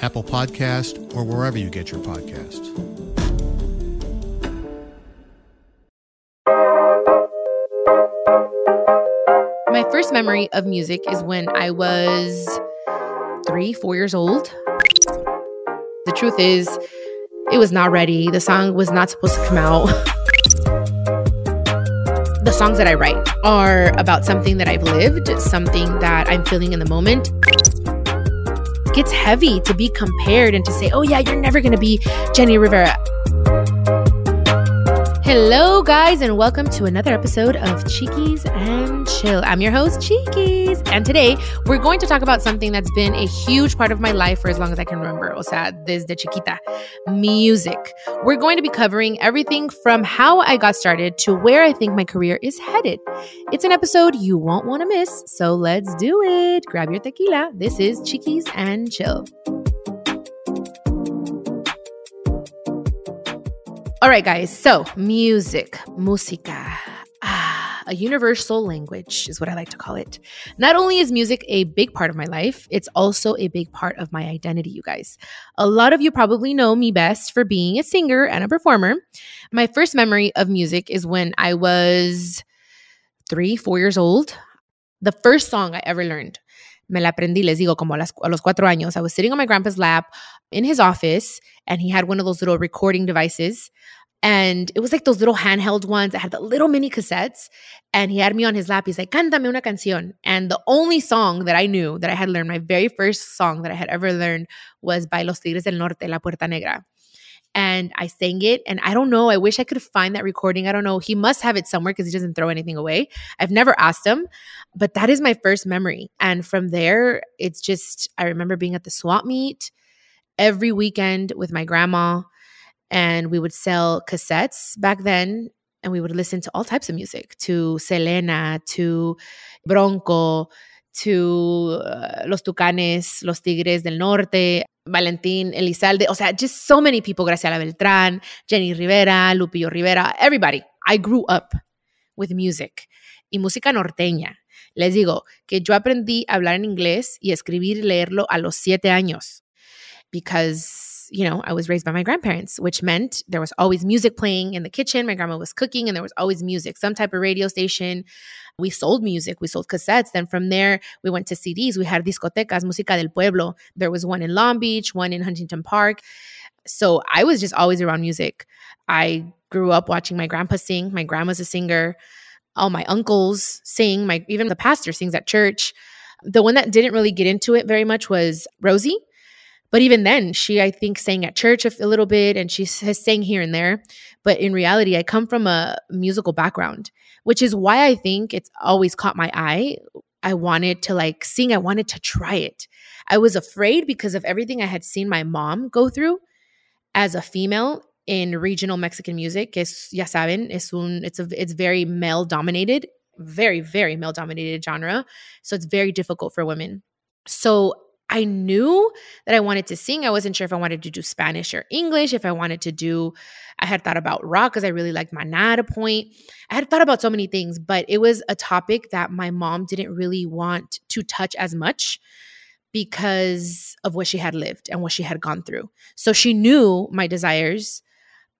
Apple Podcast, or wherever you get your podcasts. My first memory of music is when I was three, four years old. The truth is, it was not ready. The song was not supposed to come out. the songs that I write are about something that I've lived, something that I'm feeling in the moment. Gets heavy to be compared and to say, oh, yeah, you're never going to be Jenni Rivera. Hello, guys, and welcome to another episode of Chiquis and Chill. I'm your host, Chiquis, and today we're going to talk about something that's been a huge part of my life for as long as I can remember. O sea, desde chiquita, music. We're going to be covering everything from how I got started to where I think my career is headed. It's an episode you won't want to miss, so let's do it. Grab your tequila. This is Chiquis and Chill. All right, guys. So, music, música, ah, a universal language is what I like to call it. Not only is music a big part of my life, it's also a big part of my identity, you guys. A lot of you probably know me best for being a singer and a performer. My first memory of music is when I was three, four years old. The first song I ever learned, me la aprendí, les digo, como a, las, a los cuatro años. I was sitting on my grandpa's lap in his office, and he had one of those little recording devices. And it was like those little handheld ones that had the little mini cassettes. And he had me on his lap. He's like, Cántame una canción. And the only song that I knew that I had learned, my very first song that I had ever learned was by Los Tigres del Norte, La Puerta Negra. And I sang it. And I don't know, I wish I could find that recording. I don't know. He must have it somewhere because he doesn't throw anything away. I've never asked him, but that is my first memory. And from there, it's just, I remember being at the swap meet every weekend with my grandma and we would sell cassettes back then and we would listen to all types of music to Selena, to Bronco, to uh, Los Tucanes, Los Tigres del Norte, Valentín Elizalde, o sea, just so many people, Graciela Beltrán, Jenni Rivera, Lupillo Rivera, everybody. I grew up with music y música norteña. Les digo que yo aprendí a hablar en inglés y escribir y leerlo a los siete años because, you know, I was raised by my grandparents, which meant there was always music playing in the kitchen. My grandma was cooking and there was always music, some type of radio station. We sold music, we sold cassettes. Then from there, we went to CDs. We had discotecas, Música del Pueblo. There was one in Long Beach, one in Huntington Park. So I was just always around music. I grew up watching my grandpa sing. My grandma's a singer. All my uncles sing. My even the pastor sings at church. The one that didn't really get into it very much was Rosie. But even then, she, I think, sang at church a, little bit and she has sang here and there. But in reality, I come from a musical background, which is why I think it's always caught my eye. I wanted to like sing, I wanted to try it. I was afraid because of everything I had seen my mom go through as a female in regional Mexican music. Es, ya saben, es un, it's, a, it's very male dominated, very, very male dominated genre. So it's very difficult for women. So I knew that I wanted to sing. I wasn't sure if I wanted to do Spanish or English, if I wanted to do, I had thought about rock because I really liked Maná at a point. I had thought about so many things, but it was a topic that my mom didn't really want to touch as much because of what she had lived and what she had gone through. So she knew my desires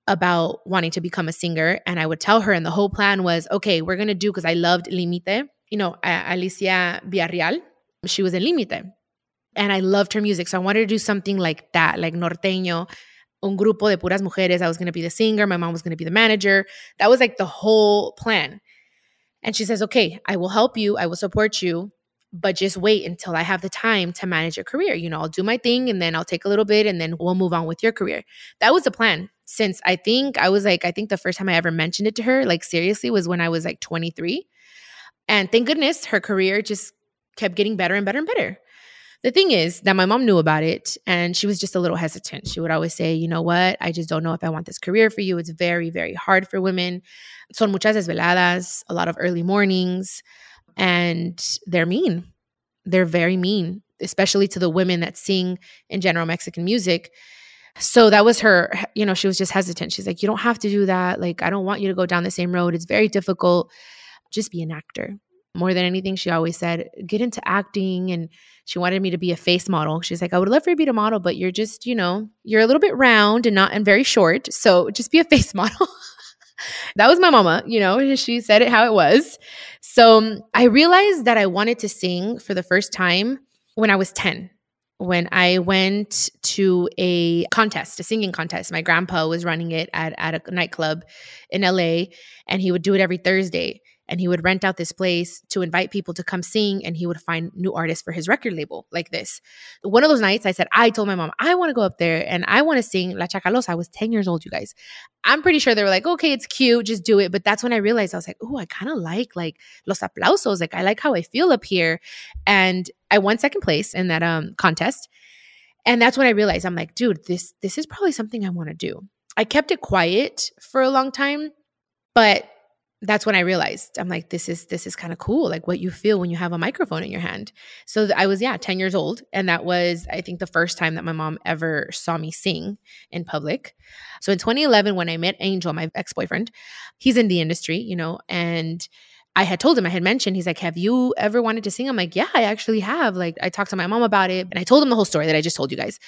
about wanting to become a singer. And I would tell her, and the whole plan was okay, we're going to do, because I loved Limite, you know, Alicia Villarreal. She was in Limite and I loved her music. So I wanted to do something like that, like norteño, un grupo de puras mujeres. I was going to be the singer. My mom was going to be the manager. That was like the whole plan. And she says, okay, I will help you. I will support you, but just wait until I have the time to manage your career. You know, I'll do my thing and then I'll take a little bit and then we'll move on with your career. That was the plan since I think I was like, I think the first time I ever mentioned it to her, like seriously, was when I was like 23. And thank goodness her career just kept getting better and better and better. The thing is that my mom knew about it and she was just a little hesitant. She would always say, you know what, I just don't know if I want this career for you. It's very, very hard for women. Son muchas desveladas, a lot of early mornings, and they're mean. They're very mean, especially to the women that sing in general Mexican music. So that was her, you know, she was just hesitant. She's like, you don't have to do that. Like, I don't want you to go down the same road. It's very difficult. Just be an actor more than anything, she always said, get into acting. And she wanted me to be a face model. She's like, I would love for you to be a model, but you're just, you know, you're a little bit round and not and very short. So just be a face model. that was my mama, you know, she said it how it was. So um, I realized that I wanted to sing for the first time when I was 10 when I went to a contest, a singing contest. My grandpa was running it at, at a nightclub in LA, and he would do it every Thursday and he would rent out this place to invite people to come sing and he would find new artists for his record label like this. One of those nights I said, I told my mom, I want to go up there and I want to sing La Chacalosa. I was 10 years old, you guys. I'm pretty sure they were like, okay, it's cute, just do it. But that's when I realized I was like, oh, I kind of like like los aplausos. Like I like how I feel up here. And I won second place in that um contest. And that's when I realized I'm like, dude, this this is probably something I want to do. I kept it quiet for a long time, but that's when I realized I'm like, this is this is kind of cool, like what you feel when you have a microphone in your hand. So I was yeah, 10 years old, and that was I think the first time that my mom ever saw me sing in public. So in 2011, when I met Angel, my ex boyfriend, he's in the industry, you know, and I had told him, I had mentioned, he's like, Have you ever wanted to sing? I'm like, Yeah, I actually have. Like, I talked to my mom about it, and I told him the whole story that I just told you guys.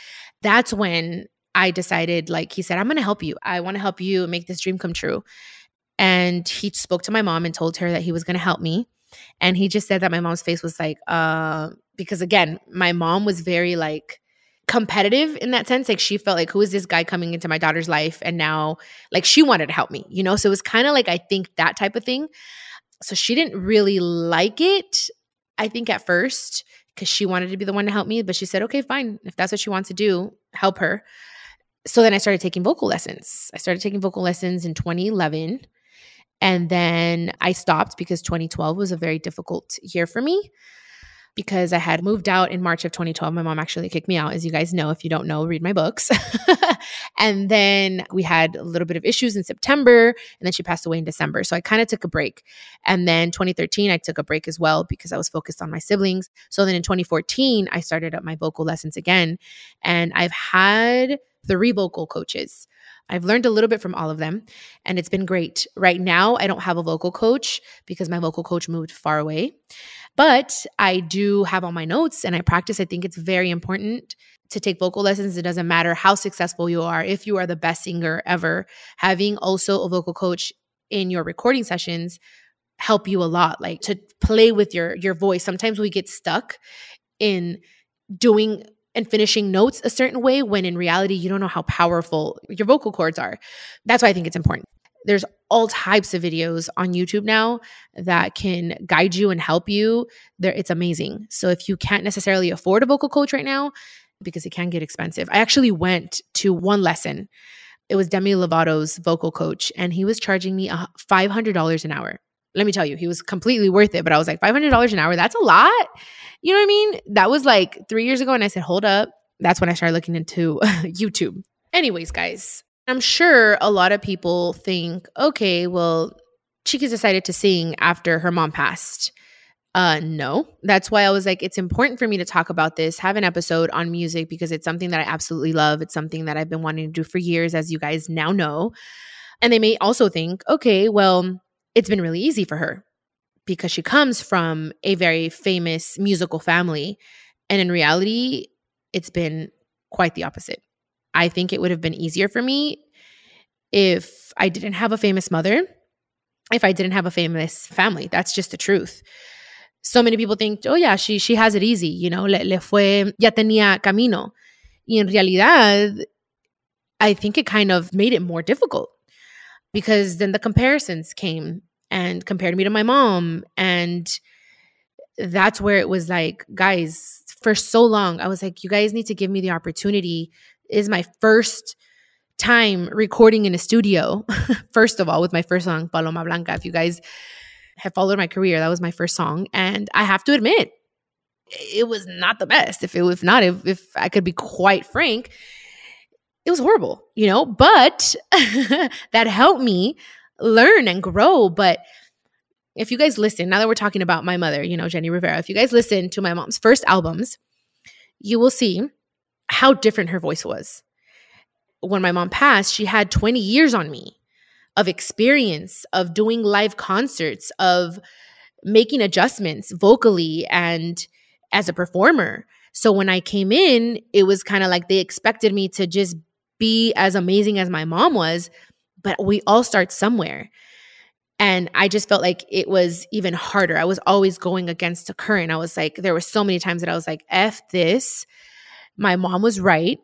That's when I decided, like, he said, I'm gonna help you. I wanna help you make this dream come true. And he spoke to my mom and told her that he was going to help me. And he just said that my mom's face was like, uh, because again, my mom was very like competitive in that sense. Like she felt like, who is this guy coming into my daughter's life? And now, like, she wanted to help me, you know? So it was kind of like, I think that type of thing. So she didn't really like it, I think, at first, because she wanted to be the one to help me. But she said, okay, fine. If that's what she wants to do, help her. So then I started taking vocal lessons. I started taking vocal lessons in 2011. And then I stopped because 2012 was a very difficult year for me because I had moved out in March of 2012. My mom actually kicked me out, as you guys know. If you don't know, read my books. and then we had a little bit of issues in September, and then she passed away in December. So I kind of took a break. And then 2013, I took a break as well because I was focused on my siblings. So then in 2014, I started up my vocal lessons again. And I've had three vocal coaches. I've learned a little bit from all of them and it's been great. Right now, I don't have a vocal coach because my vocal coach moved far away, but I do have all my notes and I practice. I think it's very important to take vocal lessons. It doesn't matter how successful you are, if you are the best singer ever, having also a vocal coach in your recording sessions help you a lot like to play with your your voice sometimes we get stuck in doing and finishing notes a certain way when in reality you don't know how powerful your vocal cords are. That's why I think it's important. There's all types of videos on YouTube now that can guide you and help you. There it's amazing. So if you can't necessarily afford a vocal coach right now because it can get expensive. I actually went to one lesson. It was Demi Lovato's vocal coach and he was charging me $500 an hour. Let me tell you, he was completely worth it, but I was like $500 an hour, that's a lot you know what I mean? That was like three years ago. And I said, hold up. That's when I started looking into YouTube. Anyways, guys, I'm sure a lot of people think, okay, well, Chiquis decided to sing after her mom passed. Uh, no. That's why I was like, it's important for me to talk about this, have an episode on music because it's something that I absolutely love. It's something that I've been wanting to do for years, as you guys now know. And they may also think, okay, well, it's been really easy for her because she comes from a very famous musical family. And in reality, it's been quite the opposite. I think it would have been easier for me if I didn't have a famous mother, if I didn't have a famous family. That's just the truth so many people think, oh yeah, she she has it easy, you know, le, le fue, ya tenía camino. Y en realidad, I think it kind of made it more difficult because then the comparisons came and compared me to my mom. And that's where it was like, guys, for so long, I was like, you guys need to give me the opportunity. It is my first time recording in a studio, first of all, with my first song, Paloma Blanca. If you guys have followed my career. That was my first song. And I have to admit, it was not the best. If it was not, if, if I could be quite frank, it was horrible, you know, but that helped me learn and grow. But if you guys listen, now that we're talking about my mother, you know, Jenni Rivera, if you guys listen to my mom's first albums, you will see how different her voice was. When my mom passed, she had 20 years on me of experience of doing live concerts of making adjustments vocally and as a performer so when i came in it was kind of like they expected me to just be as amazing as my mom was but we all start somewhere. And i just felt like it was even harder. I was always going against the current. I was like there were so many times that i was like f this. My mom was right.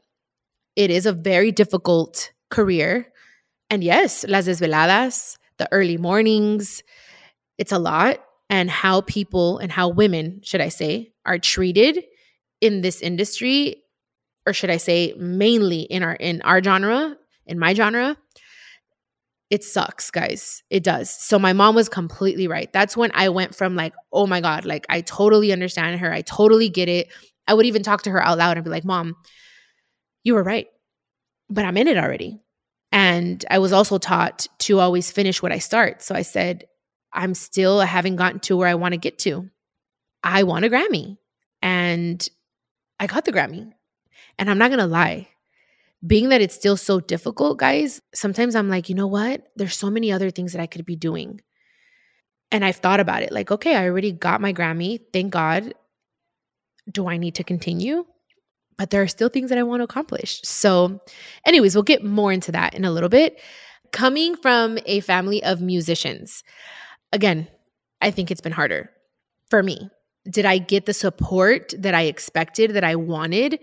It is a very difficult career. And yes, las desveladas, the early mornings, it's a lot. And how people and how women, should I say, are treated in this industry, or should I say mainly in our in our genre, in my genre, it sucks, guys. It does. So my mom was completely right. That's when I went from like, oh my God, like I totally understand her. I totally get it. I would even talk to her out loud and be like, Mom, you were right. But I'm in it already. And I was also taught to always finish what I start. So I said, I'm still, I haven't gotten to where I want to get to. I want a Grammy. And I got the Grammy. And I'm not going to lie, being that it's still so difficult, guys, sometimes I'm like, you know what? There's so many other things that I could be doing. And I've thought about it like, okay, I already got my Grammy. Thank God. Do I need to continue? but there are still things that I want to accomplish. So, anyways, we'll get more into that in a little bit. Coming from a family of musicians, again, I think it's been harder for me. Did I get the support that I expected, that I wanted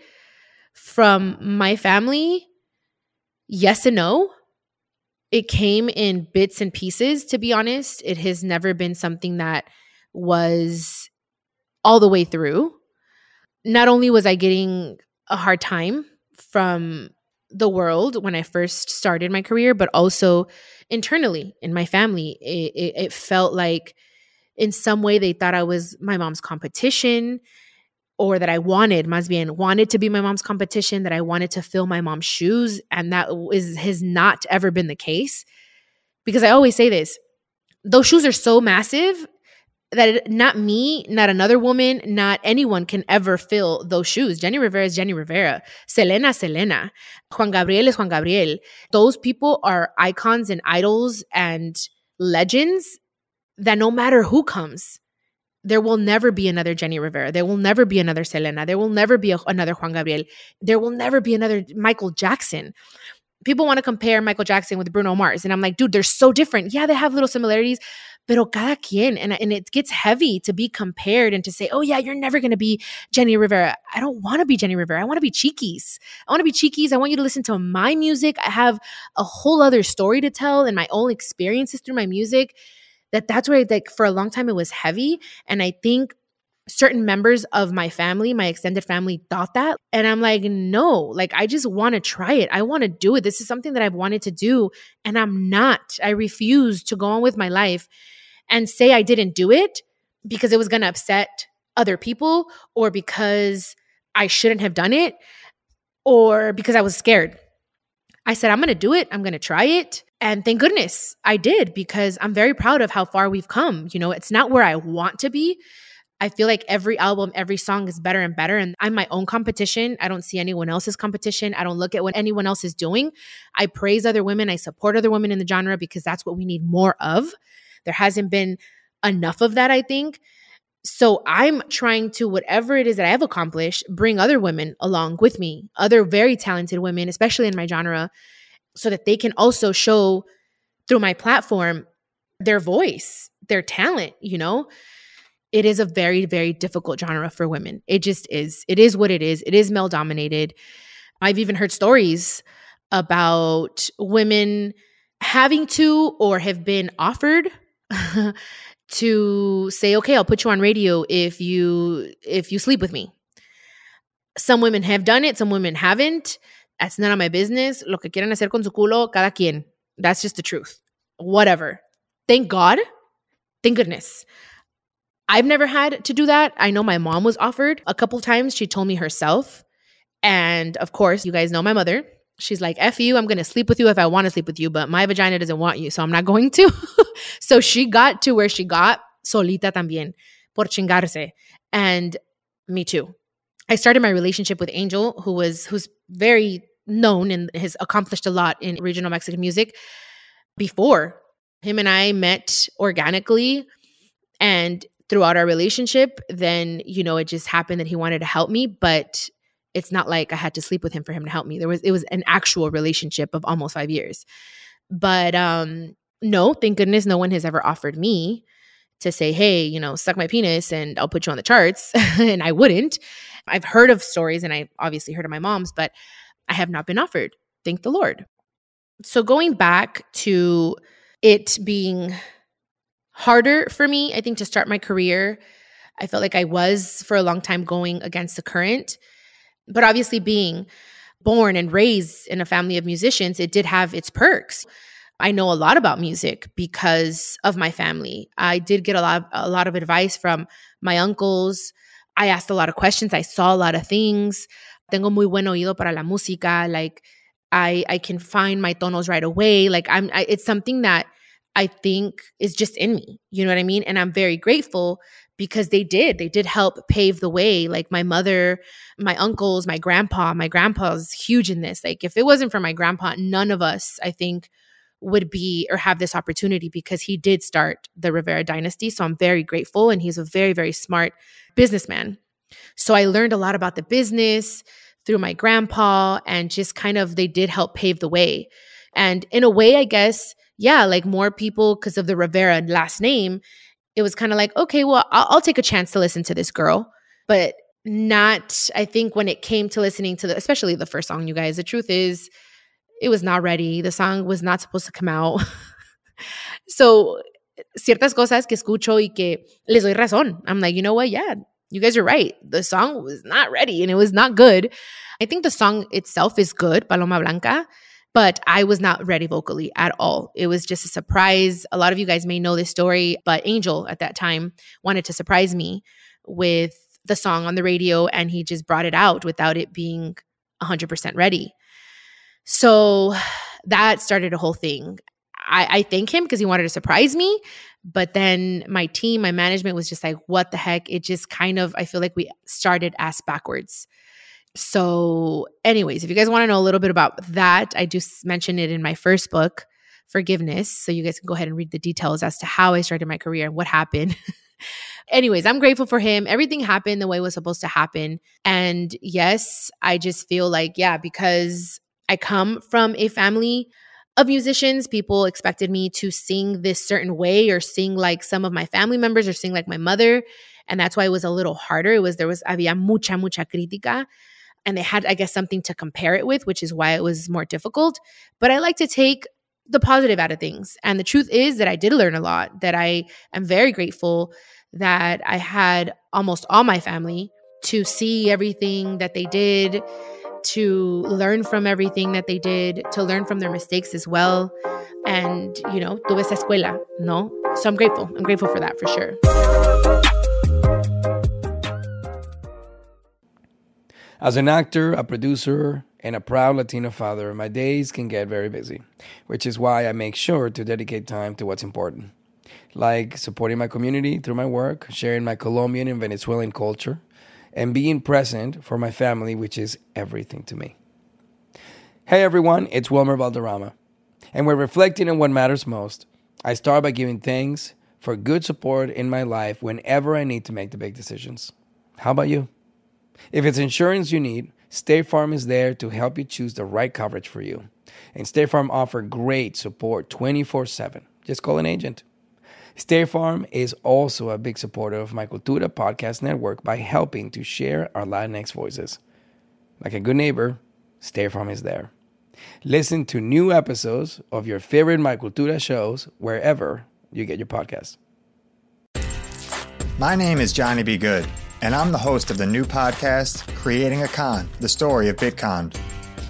from my family? Yes and no. It came in bits and pieces, to be honest. It has never been something that was all the way through not only was I getting a hard time from the world when I first started my career, but also internally in my family. It, it, it, felt like in some way they thought I was my mom's competition or that I wanted, más bien, wanted to be my mom's competition, that I wanted to fill my mom's shoes. And that is, has not ever been the case. Because I always say this those shoes are so massive that it, not me, not another woman, not anyone can ever fill those shoes. Jenni Rivera is Jenni Rivera. Selena, Selena. Juan Gabriel is Juan Gabriel. Those people are icons and idols and legends that no matter who comes, there will never be another Jenni Rivera. There will never be another Selena. There will never be a, another Juan Gabriel. There will never be another Michael Jackson people want to compare Michael Jackson with Bruno Mars. And I'm like, dude, they're so different. Yeah, they have little similarities, pero cada quien. And, and it gets heavy to be compared and to say, oh, yeah, you're never going to be Jenni Rivera. I don't want to be Jenni Rivera. I want to be Chiquis. I want to be Chiquis. I want you to listen to my music. I have a whole other story to tell and my own experiences through my music. That that's where like for a long time it was heavy. And I think certain members of my family, my extended family, thought that. And I'm like, no, like, I just want to try it. I want to do it. This is something that I've wanted to do. And I'm not. I refuse to go on with my life and say I didn't do it because it was going to upset other people or because I shouldn't have done it or because I was scared. I said, I'm going to do it. I'm going to try it. And thank goodness I did because I'm very proud of how far we've come. You know, it's not where I want to be, I feel like every album, every song is better and better. And I'm my own competition. I don't see anyone else's competition. I don't look at what anyone else is doing. I praise other women. I support other women in the genre because that's what we need more of. There hasn't been enough of that, I think. So I'm trying to, whatever it is that I have accomplished, bring other women along with me, other very talented women, especially in my genre, so that they can also show through my platform their voice, their talent, you know? It is a very, very difficult genre for women. It just is. It is what it is. It is male dominated. I've even heard stories about women having to or have been offered to say okay i'll put you on radio if you if you sleep with me some women have done it some women haven't that's none of my business lo que quieran hacer con su culo cada quien. That's just the truth. Whatever. Thank god. Thank goodness. I've never had to do that. I know my mom was offered a couple times. She told me herself. And of course you guys know my mother. She's like, F you, I'm going to sleep with you if I want to sleep with you, but my vagina doesn't want you, so I'm not going to. so she got to where she got solita también, por chingarse. And me too. I started my relationship with Angel, who was who's very known and has accomplished a lot in regional Mexican music before. Him and I met organically and throughout our relationship, then, you know, it just happened that he wanted to help me, but it's not like I had to sleep with him for him to help me. There was it was an actual relationship of almost 5 years. But um no, thank goodness no one has ever offered me to say, "Hey, you know, suck my penis and I'll put you on the charts." and I wouldn't. I've heard of stories and I obviously heard of my mom's, but I have not been offered. Thank the Lord. So going back to it being harder for me, I think to start my career, I felt like I was for a long time going against the current but obviously, being born and raised in a family of musicians, it did have its perks. I know a lot about music because of my family. I did get a lot, a lot of advice from my uncles. I asked a lot of questions. I saw a lot of things. Tengo muy buen oído para la música. Like I, I can find my tonos right away. Like I'm, I, it's something that I think is just in me. You know what I mean? And I'm very grateful because they did. They did help pave the way. Like my mother, my uncles, my grandpa, my grandpa's huge in this. Like if it wasn't for my grandpa, none of us, I think, would be or have this opportunity because he did start the Rivera dynasty. So I'm very grateful. And he's a very, very smart businessman. So I learned a lot about the business through my grandpa and just kind of they did help pave the way. And in a way, I guess, yeah, like more people because of the Rivera last name, it was kind of like, okay, well, I'll, I'll take a chance to listen to this girl, but not, I think when it came to listening to the, especially the first song, you guys, the truth is, it was not ready. The song was not supposed to come out. so, ciertas cosas que escucho y que les doy razón. I'm like, you know what? Yeah, you guys are right. The song was not ready and it was not good. I think the song itself is good, Paloma Blanca but I was not ready vocally at all. It was just a surprise. A lot of you guys may know this story, but Angel at that time wanted to surprise me with the song on the radio and he just brought it out without it being 100% ready. So that started a whole thing. I, I thank him because he wanted to surprise me. But then my team, my management was just like, what the heck? It just kind of, I feel like we started ass backwards. So, anyways, if you guys want to know a little bit about that, I do mention it in my first book, Forgiveness. So, you guys can go ahead and read the details as to how I started my career and what happened. anyways, I'm grateful for him. Everything happened the way it was supposed to happen. And yes, I just feel like, yeah, because I come from a family of musicians, people expected me to sing this certain way or sing like some of my family members or sing like my mother. And that's why it was a little harder. It was, there was, había mucha, mucha crítica and they had, I guess, something to compare it with, which is why it was more difficult. But I like to take the positive out of things. And the truth is that I did learn a lot, that I am very grateful that I had almost all my family to see everything that they did, to learn from everything that they did, to learn from their mistakes as well. And, you know, tuve esa escuela, no? So I'm grateful. I'm grateful for that for sure. As an actor, a producer, and a proud Latino father, my days can get very busy, which is why I make sure to dedicate time to what's important like supporting my community through my work, sharing my Colombian and Venezuelan culture, and being present for my family, which is everything to me. Hey everyone, it's Wilmer Valderrama, and we're reflecting on what matters most. I start by giving thanks for good support in my life whenever I need to make the big decisions. How about you? If it's insurance you need, State Farm is there to help you choose the right coverage for you. And State Farm offer great support 24/7. Just call an agent. State Farm is also a big supporter of my Cultura podcast network by helping to share our Latinx voices. Like a good neighbor, State Farm is there. Listen to new episodes of your favorite My Cultura shows wherever you get your podcasts. My name is Johnny B. Good, and I'm the host of the new podcast, Creating a Con, the story of Bitcon.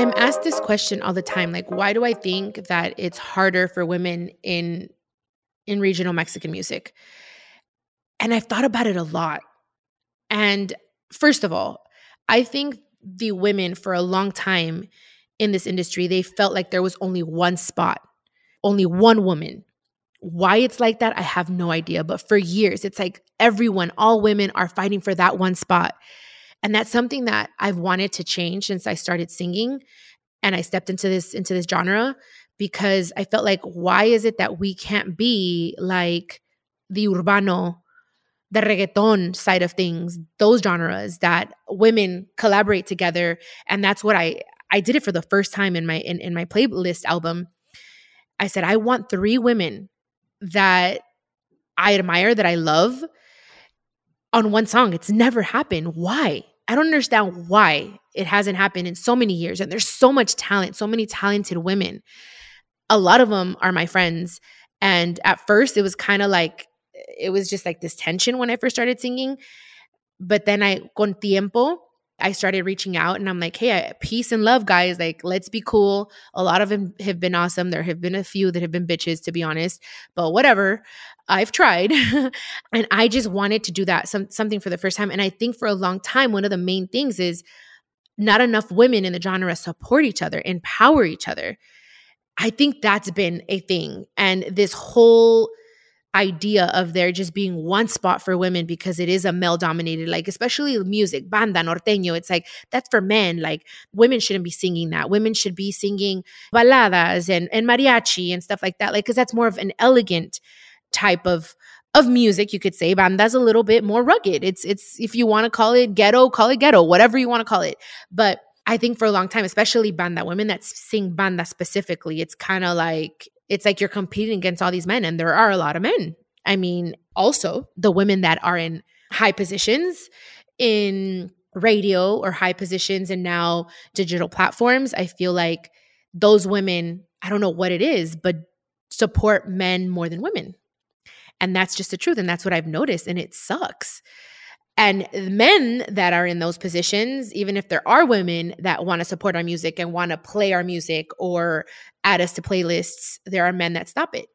I'm asked this question all the time like why do I think that it's harder for women in in regional Mexican music? And I've thought about it a lot. And first of all, I think the women for a long time in this industry, they felt like there was only one spot, only one woman. Why it's like that, I have no idea. But for years, it's like everyone, all women are fighting for that one spot. And that's something that I've wanted to change since I started singing and I stepped into this into this genre because I felt like why is it that we can't be like the urbano the reggaeton side of things those genres that women collaborate together? And that's what I I did it for the first time in my in, in my playlist album. I said I want three women that I admire that I love on one song. It's never happened. Why I don't understand why it hasn't happened in so many years. And there's so much talent, so many talented women. A lot of them are my friends. And at first, it was kind of like, it was just like this tension when I first started singing. But then I, con tiempo, I started reaching out and I'm like, hey, peace and love, guys. Like, let's be cool. A lot of them have been awesome. There have been a few that have been bitches, to be honest, but whatever. I've tried. and I just wanted to do that, some, something for the first time. And I think for a long time, one of the main things is not enough women in the genre support each other, empower each other. I think that's been a thing. And this whole idea of there just being one spot for women because it is a male dominated like especially music banda norteño it's like that's for men like women shouldn't be singing that women should be singing baladas and, and mariachi and stuff like that like because that's more of an elegant type of of music, you could say banda's a little bit more rugged. It's it's if you want to call it ghetto, call it ghetto, whatever you want to call it. But I think for a long time, especially banda women that sing banda specifically, it's kind of like it's like you're competing against all these men, and there are a lot of men. I mean, also the women that are in high positions in radio or high positions and now digital platforms, I feel like those women, I don't know what it is, but support men more than women. And that's just the truth. And that's what I've noticed. And it sucks. And men that are in those positions, even if there are women that want to support our music and want to play our music or add us to playlists, there are men that stop it.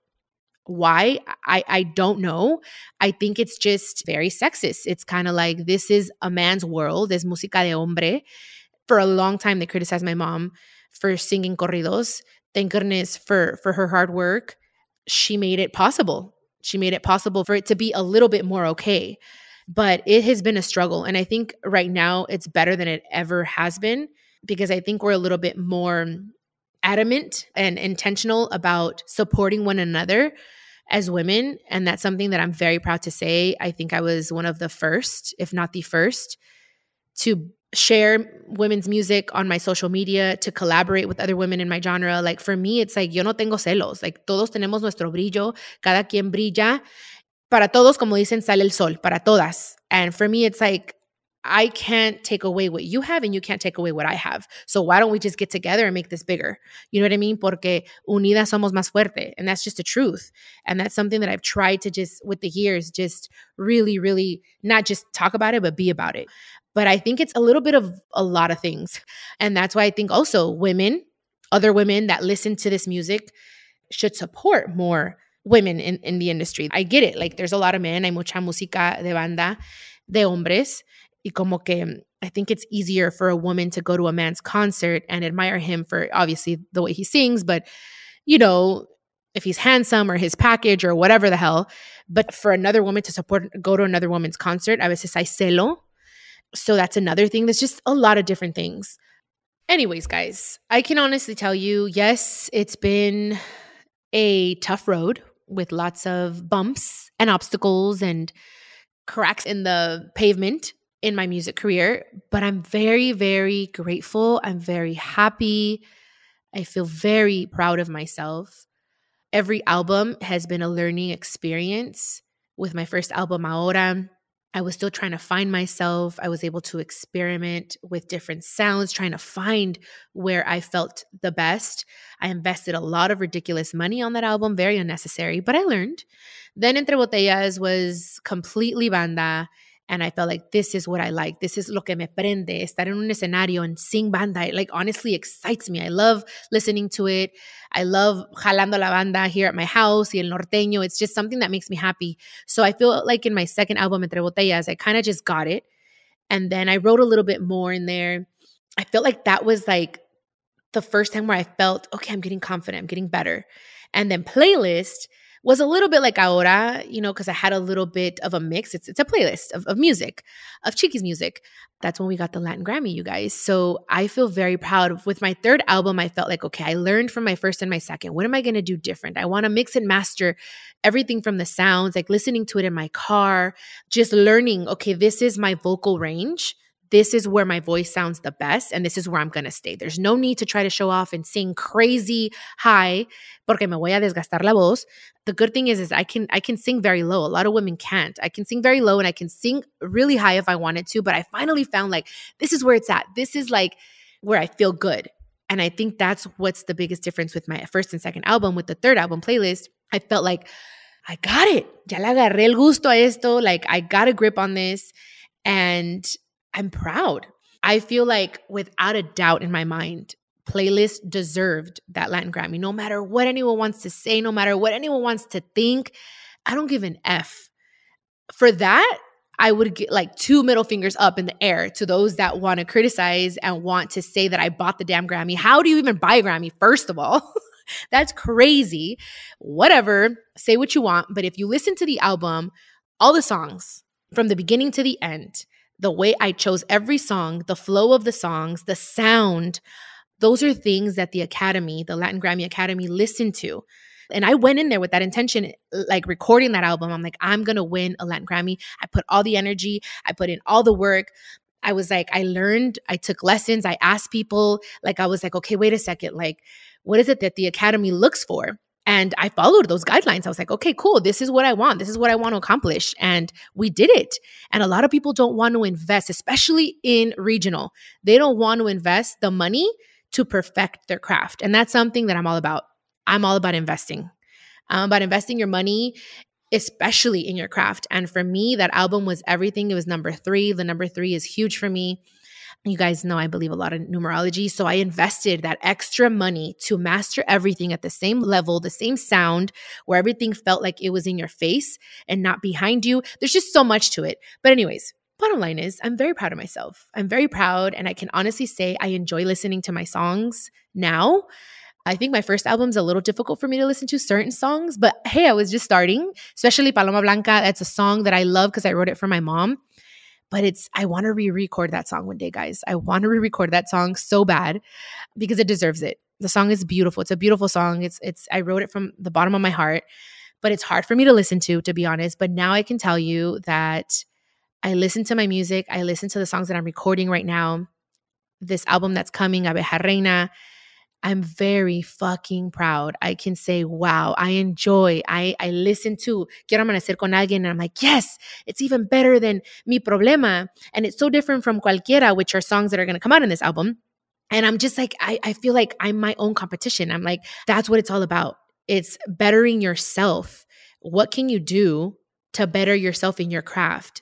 Why? I, I don't know. I think it's just very sexist. It's kind of like this is a man's world, es música de hombre. For a long time, they criticized my mom for singing corridos. Thank goodness for for her hard work. She made it possible. She made it possible for it to be a little bit more okay. But it has been a struggle. And I think right now it's better than it ever has been because I think we're a little bit more adamant and intentional about supporting one another as women. And that's something that I'm very proud to say. I think I was one of the first, if not the first, to share women's music on my social media, to collaborate with other women in my genre. Like for me, it's like yo no tengo celos. Like todos tenemos nuestro brillo, cada quien brilla. Para todos, como dicen, sale el sol, para todas. And for me, it's like I can't take away what you have and you can't take away what I have. So why don't we just get together and make this bigger? You know what I mean? Porque unidas somos más fuerte. And that's just the truth. And that's something that I've tried to just, with the years, just really, really not just talk about it, but be about it. But I think it's a little bit of a lot of things. And that's why I think also women, other women that listen to this music should support more women in, in the industry. I get it. Like there's a lot of men, hay mucha música de banda de hombres y como que I think it's easier for a woman to go to a man's concert and admire him for obviously the way he sings, but you know, if he's handsome or his package or whatever the hell. But for another woman to support, go to another woman's concert, a veces hay celo. So that's another thing. There's just a lot of different things. Anyways, guys, I can honestly tell you, yes, it's been a tough road with lots of bumps and obstacles and cracks in the pavement in my music career, but I'm very, very grateful. I'm very happy. I feel very proud of myself. Every album has been a learning experience. With my first album, Ahora, I was still trying to find myself. I was able to experiment with different sounds, trying to find where I felt the best. I invested a lot of ridiculous money on that album, very unnecessary, but I learned. Then Entre Botellas was completely banda and I felt like this is what I like. This is lo que me prende. Estar en un escenario and sing banda. It like honestly excites me. I love listening to it. I love jalando la banda here at my house y el norteño. It's just something that makes me happy. So I feel like in my second album, Entre Botellas, I kind of just got it. And then I wrote a little bit more in there. I felt like that was like the first time where I felt, okay, I'm getting confident, I'm getting better. And then playlist was a little bit like Ahora, you know, because I had a little bit of a mix. It's, it's a playlist of, of music, of Chiqui's music. That's when we got the Latin Grammy, you guys. So I feel very proud. With my third album, I felt like, okay, I learned from my first and my second. What am I going to do different? I want to mix and master everything from the sounds, like listening to it in my car, just learning, okay, this is my vocal range this is where my voice sounds the best and this is where I'm going to stay. There's no need to try to show off and sing crazy high porque me voy a desgastar la voz. The good thing is is I can I can sing very low. A lot of women can't. I can sing very low and I can sing really high if I wanted to, but I finally found like this is where it's at. This is like where I feel good. And I think that's what's the biggest difference with my first and second album with the third album playlist. I felt like I got it. Ya le agarré el gusto a esto. Like I got a grip on this and I'm proud. I feel like without a doubt in my mind, playlist deserved that Latin Grammy. No matter what anyone wants to say, no matter what anyone wants to think, I don't give an F. For that, I would get like two middle fingers up in the air to those that want to criticize and want to say that I bought the damn Grammy. How do you even buy a Grammy, first of all? That's crazy. Whatever, say what you want. But if you listen to the album, all the songs from the beginning to the end, the way I chose every song, the flow of the songs, the sound, those are things that the Academy, the Latin Grammy Academy, listened to. And I went in there with that intention, like recording that album. I'm like, I'm going to win a Latin Grammy. I put all the energy, I put in all the work. I was like, I learned, I took lessons, I asked people. Like, I was like, okay, wait a second. Like, what is it that the Academy looks for? And I followed those guidelines. I was like, okay, cool. This is what I want. This is what I want to accomplish. And we did it. And a lot of people don't want to invest, especially in regional. They don't want to invest the money to perfect their craft. And that's something that I'm all about. I'm all about investing. I'm about investing your money, especially in your craft. And for me, that album was everything. It was number three. The number three is huge for me. You guys know I believe a lot in numerology. So I invested that extra money to master everything at the same level, the same sound, where everything felt like it was in your face and not behind you. There's just so much to it. But, anyways, bottom line is I'm very proud of myself. I'm very proud. And I can honestly say I enjoy listening to my songs now. I think my first album's a little difficult for me to listen to certain songs, but hey, I was just starting, especially Paloma Blanca. That's a song that I love because I wrote it for my mom. But it's, I want to re record that song one day, guys. I want to re record that song so bad because it deserves it. The song is beautiful. It's a beautiful song. It's, it's, I wrote it from the bottom of my heart, but it's hard for me to listen to, to be honest. But now I can tell you that I listen to my music. I listen to the songs that I'm recording right now. This album that's coming, Abeja Reina I'm very fucking proud. I can say, wow, I enjoy. I, I listen to Quiero Amanecer con Alguien, and I'm like, yes, it's even better than Mi Problema. And it's so different from Cualquiera, which are songs that are going to come out in this album. And I'm just like, I, I feel like I'm my own competition. I'm like, that's what it's all about. It's bettering yourself. What can you do to better yourself in your craft?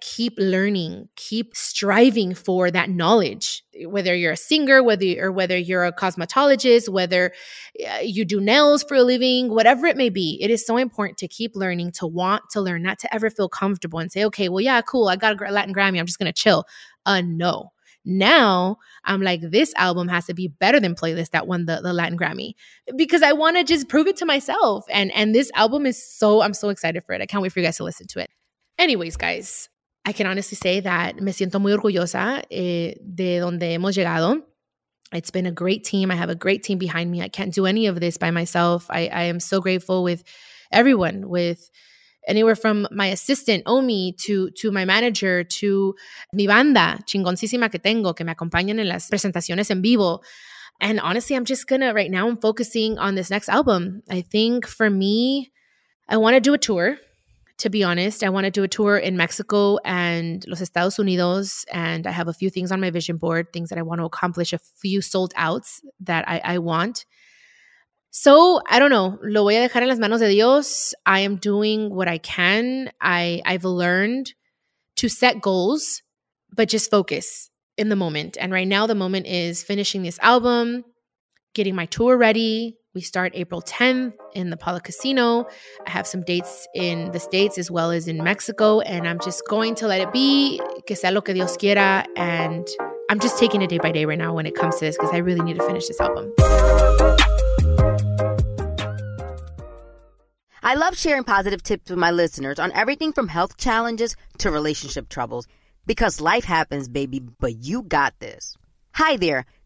Keep learning, keep striving for that knowledge. Whether you're a singer, whether or whether you're a cosmetologist, whether uh, you do nails for a living, whatever it may be, it is so important to keep learning, to want to learn, not to ever feel comfortable and say, "Okay, well, yeah, cool, I got a Latin Grammy, I'm just gonna chill." Uh, no. Now I'm like, this album has to be better than playlist that won the, the Latin Grammy because I want to just prove it to myself. And and this album is so I'm so excited for it. I can't wait for you guys to listen to it. Anyways, guys, I can honestly say that me siento muy orgullosa eh, de donde hemos llegado. It's been a great team. I have a great team behind me. I can't do any of this by myself. I, I am so grateful with everyone, with anywhere from my assistant Omi to to my manager to mi banda chingoncísima que tengo que me acompañan en las presentaciones en vivo. And honestly, I'm just gonna right now I'm focusing on this next album. I think for me, I want to do a tour to be honest. I want to do a tour in Mexico and Los Estados Unidos. And I have a few things on my vision board, things that I want to accomplish, a few sold outs that I, I want. So I don't know. Lo voy a dejar en las manos de Dios. I am doing what I can. I, I've learned to set goals, but just focus in the moment. And right now, the moment is finishing this album, getting my tour ready, we start April 10th in the Pala Casino. I have some dates in the States as well as in Mexico, and I'm just going to let it be, que sea lo que Dios quiera. And I'm just taking it day by day right now when it comes to this because I really need to finish this album. I love sharing positive tips with my listeners on everything from health challenges to relationship troubles because life happens, baby, but you got this. Hi there.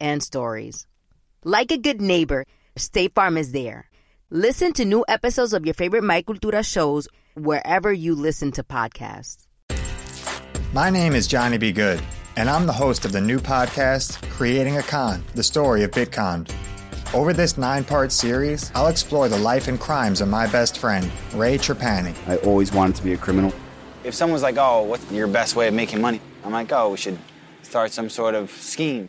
and stories. Like a good neighbor, State Farm is there. Listen to new episodes of your favorite My Cultura shows wherever you listen to podcasts. My name is Johnny B. Good, and I'm the host of the new podcast, Creating a Con, the story of Bitcon. Over this nine part series, I'll explore the life and crimes of my best friend, Ray Trapani. I always wanted to be a criminal. If someone's like, oh, what's your best way of making money? I'm like, oh, we should start some sort of scheme.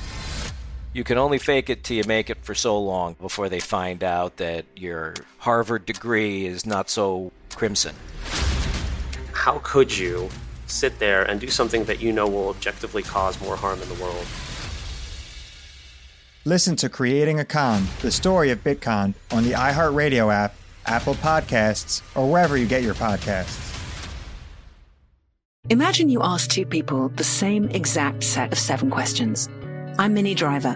You can only fake it till you make it for so long before they find out that your Harvard degree is not so crimson. How could you sit there and do something that you know will objectively cause more harm in the world? Listen to Creating a Con, the story of Bitcoin, on the iHeartRadio app, Apple Podcasts, or wherever you get your podcasts. Imagine you ask two people the same exact set of seven questions. I'm Minnie Driver,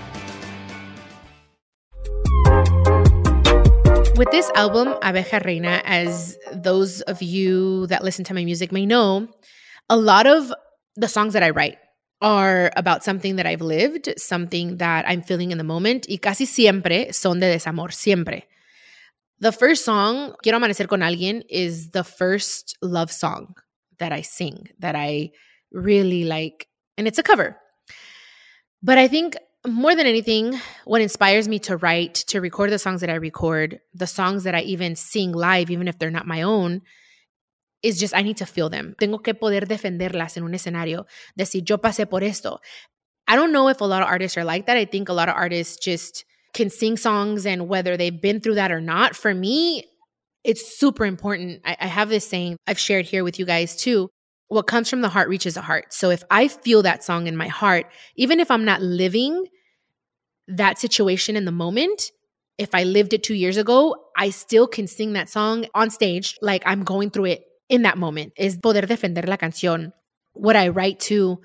With this album, Abeja Reina, as those of you that listen to my music may know, a lot of the songs that I write are about something that I've lived, something that I'm feeling in the moment, y casi siempre son de desamor, siempre. The first song, Quiero Amanecer con Alguien, is the first love song that I sing, that I really like, and it's a cover. But I think more than anything, what inspires me to write, to record the songs that I record, the songs that I even sing live, even if they're not my own, is just I need to feel them. Tengo que poder defenderlas en un escenario. Decir, yo pasé por esto. I don't know if a lot of artists are like that. I think a lot of artists just can sing songs and whether they've been through that or not. For me, it's super important. I, I have this saying I've shared here with you guys too what comes from the heart reaches the heart. So if I feel that song in my heart, even if I'm not living that situation in the moment, if I lived it two years ago, I still can sing that song on stage like I'm going through it in that moment. Is poder defender la canción. What I write to,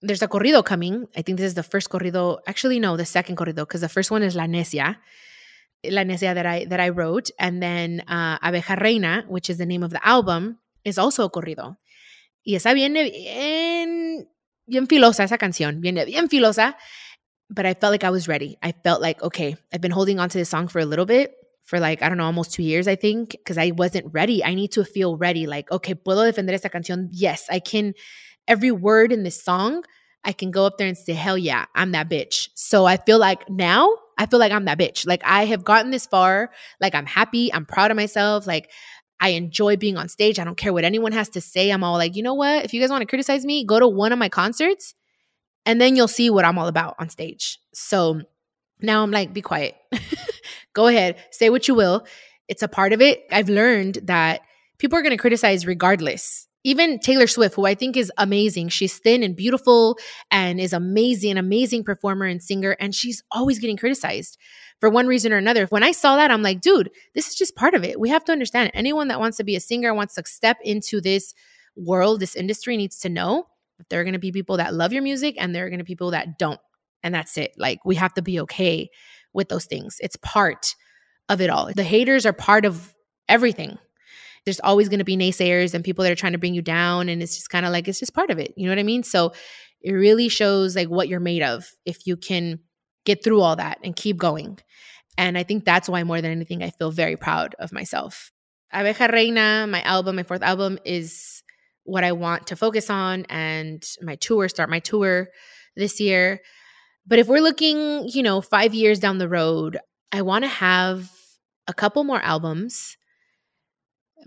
there's a corrido coming. I think this is the first corrido. Actually, no, the second corrido, because the first one is La Necia. La Necia that I that I wrote, and then uh, Abeja Reina, which is the name of the album, is also a corrido. Y esa viene bien, bien filosa, esa canción, viene bien filosa. But I felt like I was ready. I felt like, okay, I've been holding on to this song for a little bit, for like, I don't know, almost two years, I think, because I wasn't ready. I need to feel ready. Like, okay, puedo defender esta canción. Yes, I can. Every word in this song, I can go up there and say, hell yeah, I'm that bitch. So I feel like now, I feel like I'm that bitch. Like I have gotten this far. Like I'm happy. I'm proud of myself. Like I enjoy being on stage. I don't care what anyone has to say. I'm all like, you know what? If you guys want to criticize me, go to one of my concerts and then you'll see what I'm all about on stage. So now I'm like, be quiet. go ahead, say what you will. It's a part of it. I've learned that people are going to criticize regardless. Even Taylor Swift, who I think is amazing. She's thin and beautiful and is amazing, amazing performer and singer, and she's always getting criticized for one reason or another. When I saw that, I'm like, dude, this is just part of it. We have to understand. Anyone that wants to be a singer, wants to step into this world, this industry, needs to know that there are going to be people that love your music and there are going to be people that don't. And that's it. Like, we have to be okay with those things. It's part of it all. The haters are part of everything there's always going to be naysayers and people that are trying to bring you down and it's just kind of like it's just part of it you know what i mean? So it really shows like what you're made of if you can get through all that and keep going. And i think that's why more than anything i feel very proud of myself. Abeja reina my album my fourth album is what i want to focus on and my tour start my tour this year. But if we're looking you know five years down the road i want to have a couple more albums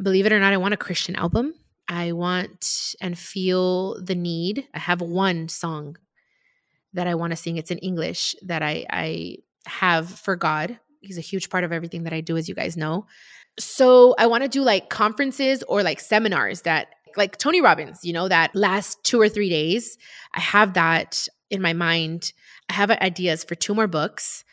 believe it or not, I want a Christian album. I want and feel the need. I have one song that I want to sing. It's in English that I, I have for God. He's a huge part of everything that I do, as you guys know. So I want to do like conferences or like seminars that Like Tony Robbins, you know, that last two or three days, I have that in my mind. I have ideas for two more books,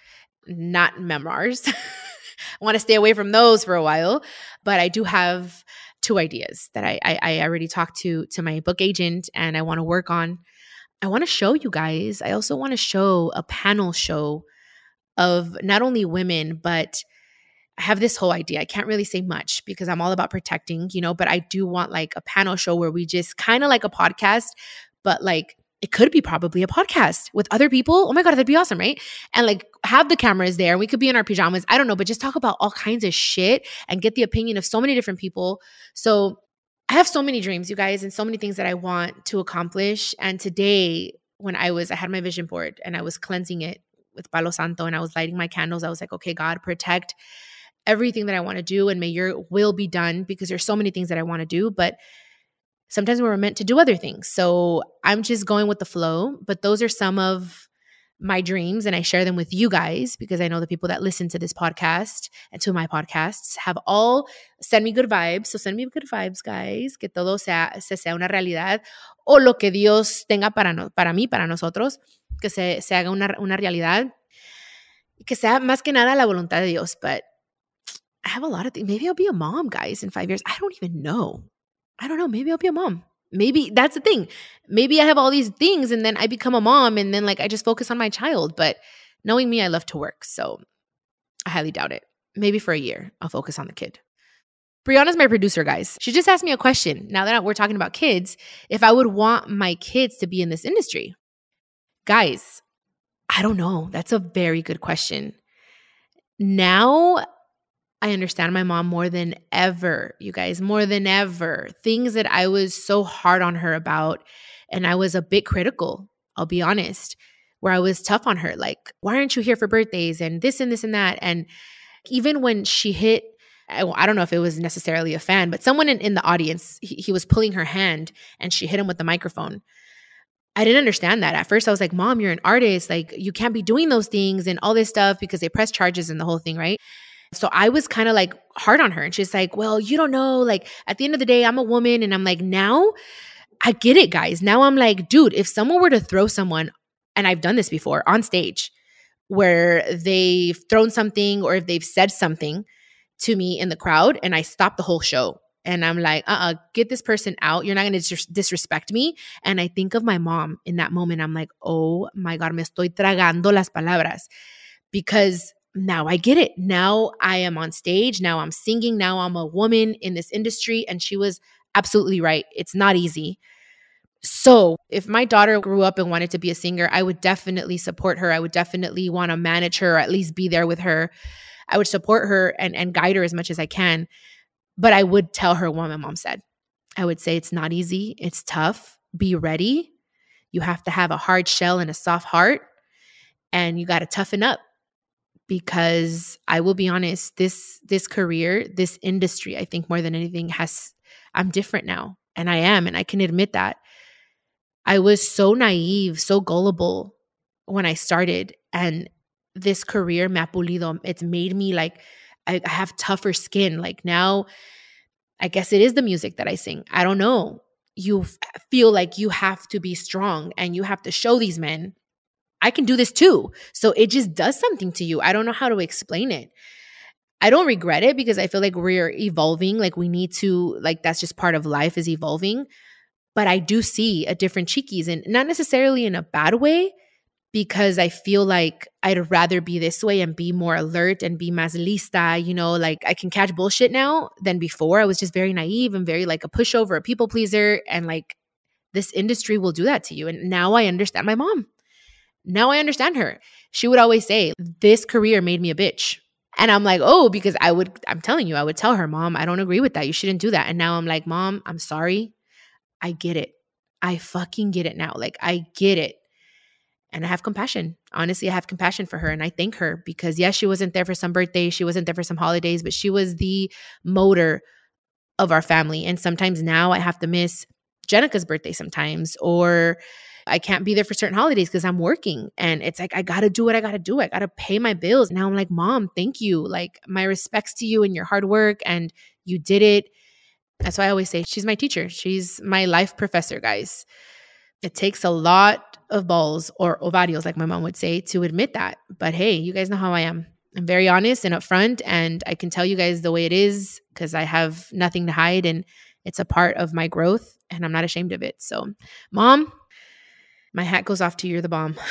not memoirs. I want to stay away from those for a while, but I do have two ideas that I, I, I already talked to to my book agent and I want to work on. I want to show you guys. I also want to show a panel show of not only women, but I have this whole idea. I can't really say much because I'm all about protecting, you know, but I do want like a panel show where we just kind of like a podcast, but like it could be probably a podcast with other people. Oh my God, that'd be awesome, right? And like have the cameras there. We could be in our pajamas. I don't know, but just talk about all kinds of shit and get the opinion of so many different people. So I have so many dreams, you guys, and so many things that I want to accomplish. And today, when I was, I had my vision board and I was cleansing it with Palo Santo and I was lighting my candles, I was like, okay, God, protect everything that I want to do and may your will be done because there's so many things that I want to do, but sometimes we're meant to do other things. So I'm just going with the flow, but those are some of my dreams and I share them with you guys because I know the people that listen to this podcast and to my podcasts have all send me good vibes. So send me good vibes, guys, que todo sea, se sea una realidad o lo que Dios tenga para, no, para mí, para nosotros, que se, se haga una, una realidad, que sea más que nada la voluntad de Dios. But I have a lot of things. Maybe I'll be a mom, guys, in five years. I don't even know. I don't know. Maybe I'll be a mom. Maybe that's the thing. Maybe I have all these things and then I become a mom and then like I just focus on my child. But knowing me, I love to work. So I highly doubt it. Maybe for a year, I'll focus on the kid. Brianna's my producer, guys. She just asked me a question. Now that we're talking about kids, if I would want my kids to be in this industry. Guys, I don't know. That's a very good question. Now I understand my mom more than ever, you guys, more than ever. Things that I was so hard on her about, and I was a bit critical, I'll be honest, where I was tough on her. Like, why aren't you here for birthdays and this and this and that? And even when she hit, I, don't know if it was necessarily a fan, but someone in, in the audience, he, he was pulling her hand and she hit him with the microphone. I didn't understand that. At first, I was like, Mom, you're an artist. Like, you can't be doing those things and all this stuff because they press charges and the whole thing, right? So I was kind of like hard on her. And she's like, Well, you don't know. Like, at the end of the day, I'm a woman. And I'm like, Now I get it, guys. Now I'm like, Dude, if someone were to throw someone, and I've done this before on stage, where they've thrown something or if they've said something to me in the crowd, and I stop the whole show. And I'm like, uh uh-uh, uh get this person out. You're not going to dis- disrespect me. And I think of my mom in that moment. I'm like, oh my God, me estoy tragando las palabras. Because now I get it. Now I am on stage. Now I'm singing. Now I'm a woman in this industry. And she was absolutely right. It's not easy. So, if my daughter grew up and wanted to be a singer, I would definitely support her. I would definitely want to manage her, or at least be there with her. I would support her and, and guide her as much as I can. But I would tell her what my mom said. I would say it's not easy, it's tough. Be ready. You have to have a hard shell and a soft heart, and you got to toughen up because I will be honest, this this career, this industry, I think more than anything has I'm different now. And I am, and I can admit that. I was so naive, so gullible when I started. And this career, Mapulido, it's made me like I, I have tougher skin. Like now, I guess it is the music that I sing. I don't know. You f- feel like you have to be strong and you have to show these men I can do this too. So it just does something to you. I don't know how to explain it. I don't regret it because I feel like we're evolving. Like we need to, like, that's just part of life is evolving. But I do see a different Chiquis and not necessarily in a bad way because I feel like I'd rather be this way and be more alert and be más lista. You know, like I can catch bullshit now than before. I was just very naive and very like a pushover, a people pleaser. And like this industry will do that to you. And now I understand my mom. Now I understand her. She would always say, This career made me a bitch. And I'm like, Oh, because I would, I'm telling you, I would tell her, Mom, I don't agree with that. You shouldn't do that. And now I'm like, Mom, I'm sorry. I get it. I fucking get it now. Like, I get it. And I have compassion. Honestly, I have compassion for her and I thank her because, yes, she wasn't there for some birthdays, she wasn't there for some holidays, but she was the motor of our family. And sometimes now I have to miss Jenicka's birthday sometimes or I can't be there for certain holidays because I'm working. And it's like, I got to do what I got to do. I got to pay my bills. Now I'm like, Mom, thank you. Like, my respects to you and your hard work. And you did it. That's why I always say she's my teacher. She's my life professor, guys. It takes a lot of balls or ovarios, like my mom would say, to admit that. But hey, you guys know how I am. I'm very honest and upfront, and I can tell you guys the way it is because I have nothing to hide and it's a part of my growth and I'm not ashamed of it. So, mom, my hat goes off to you. You're the bomb.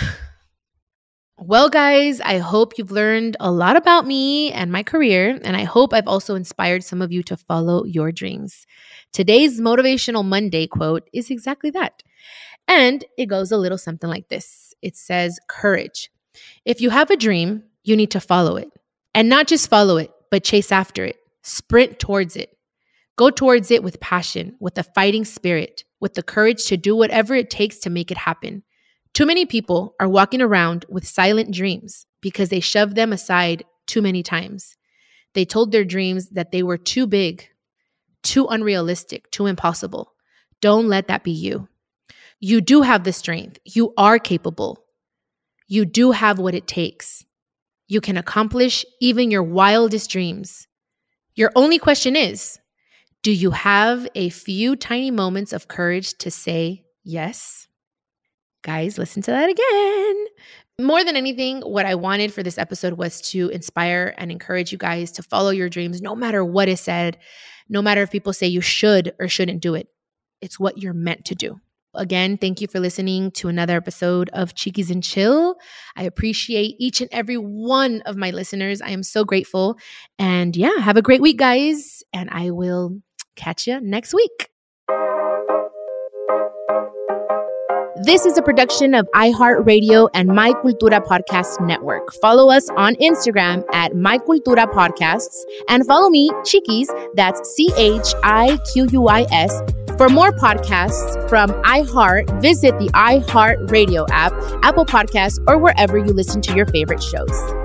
Well, guys, I hope you've learned a lot about me and my career, and I hope I've also inspired some of you to follow your dreams. Today's Motivational Monday quote is exactly that. And it goes a little something like this it says, Courage. If you have a dream, you need to follow it. And not just follow it, but chase after it, sprint towards it. Go towards it with passion, with a fighting spirit, with the courage to do whatever it takes to make it happen. Too many people are walking around with silent dreams because they shoved them aside too many times. They told their dreams that they were too big, too unrealistic, too impossible. Don't let that be you. You do have the strength. You are capable. You do have what it takes. You can accomplish even your wildest dreams. Your only question is do you have a few tiny moments of courage to say yes? Guys, listen to that again. More than anything, what I wanted for this episode was to inspire and encourage you guys to follow your dreams no matter what is said, no matter if people say you should or shouldn't do it. It's what you're meant to do. Again, thank you for listening to another episode of Chiquis and Chill. I appreciate each and every one of my listeners. I am so grateful. And yeah, have a great week, guys. And I will catch you next week. This is a production of iHeartRadio and My Cultura Podcast Network. Follow us on Instagram at My Cultura Podcasts and follow me, Chiquis, that's C H I Q U I S. For more podcasts from iHeart, visit the iHeartRadio app, Apple Podcasts, or wherever you listen to your favorite shows.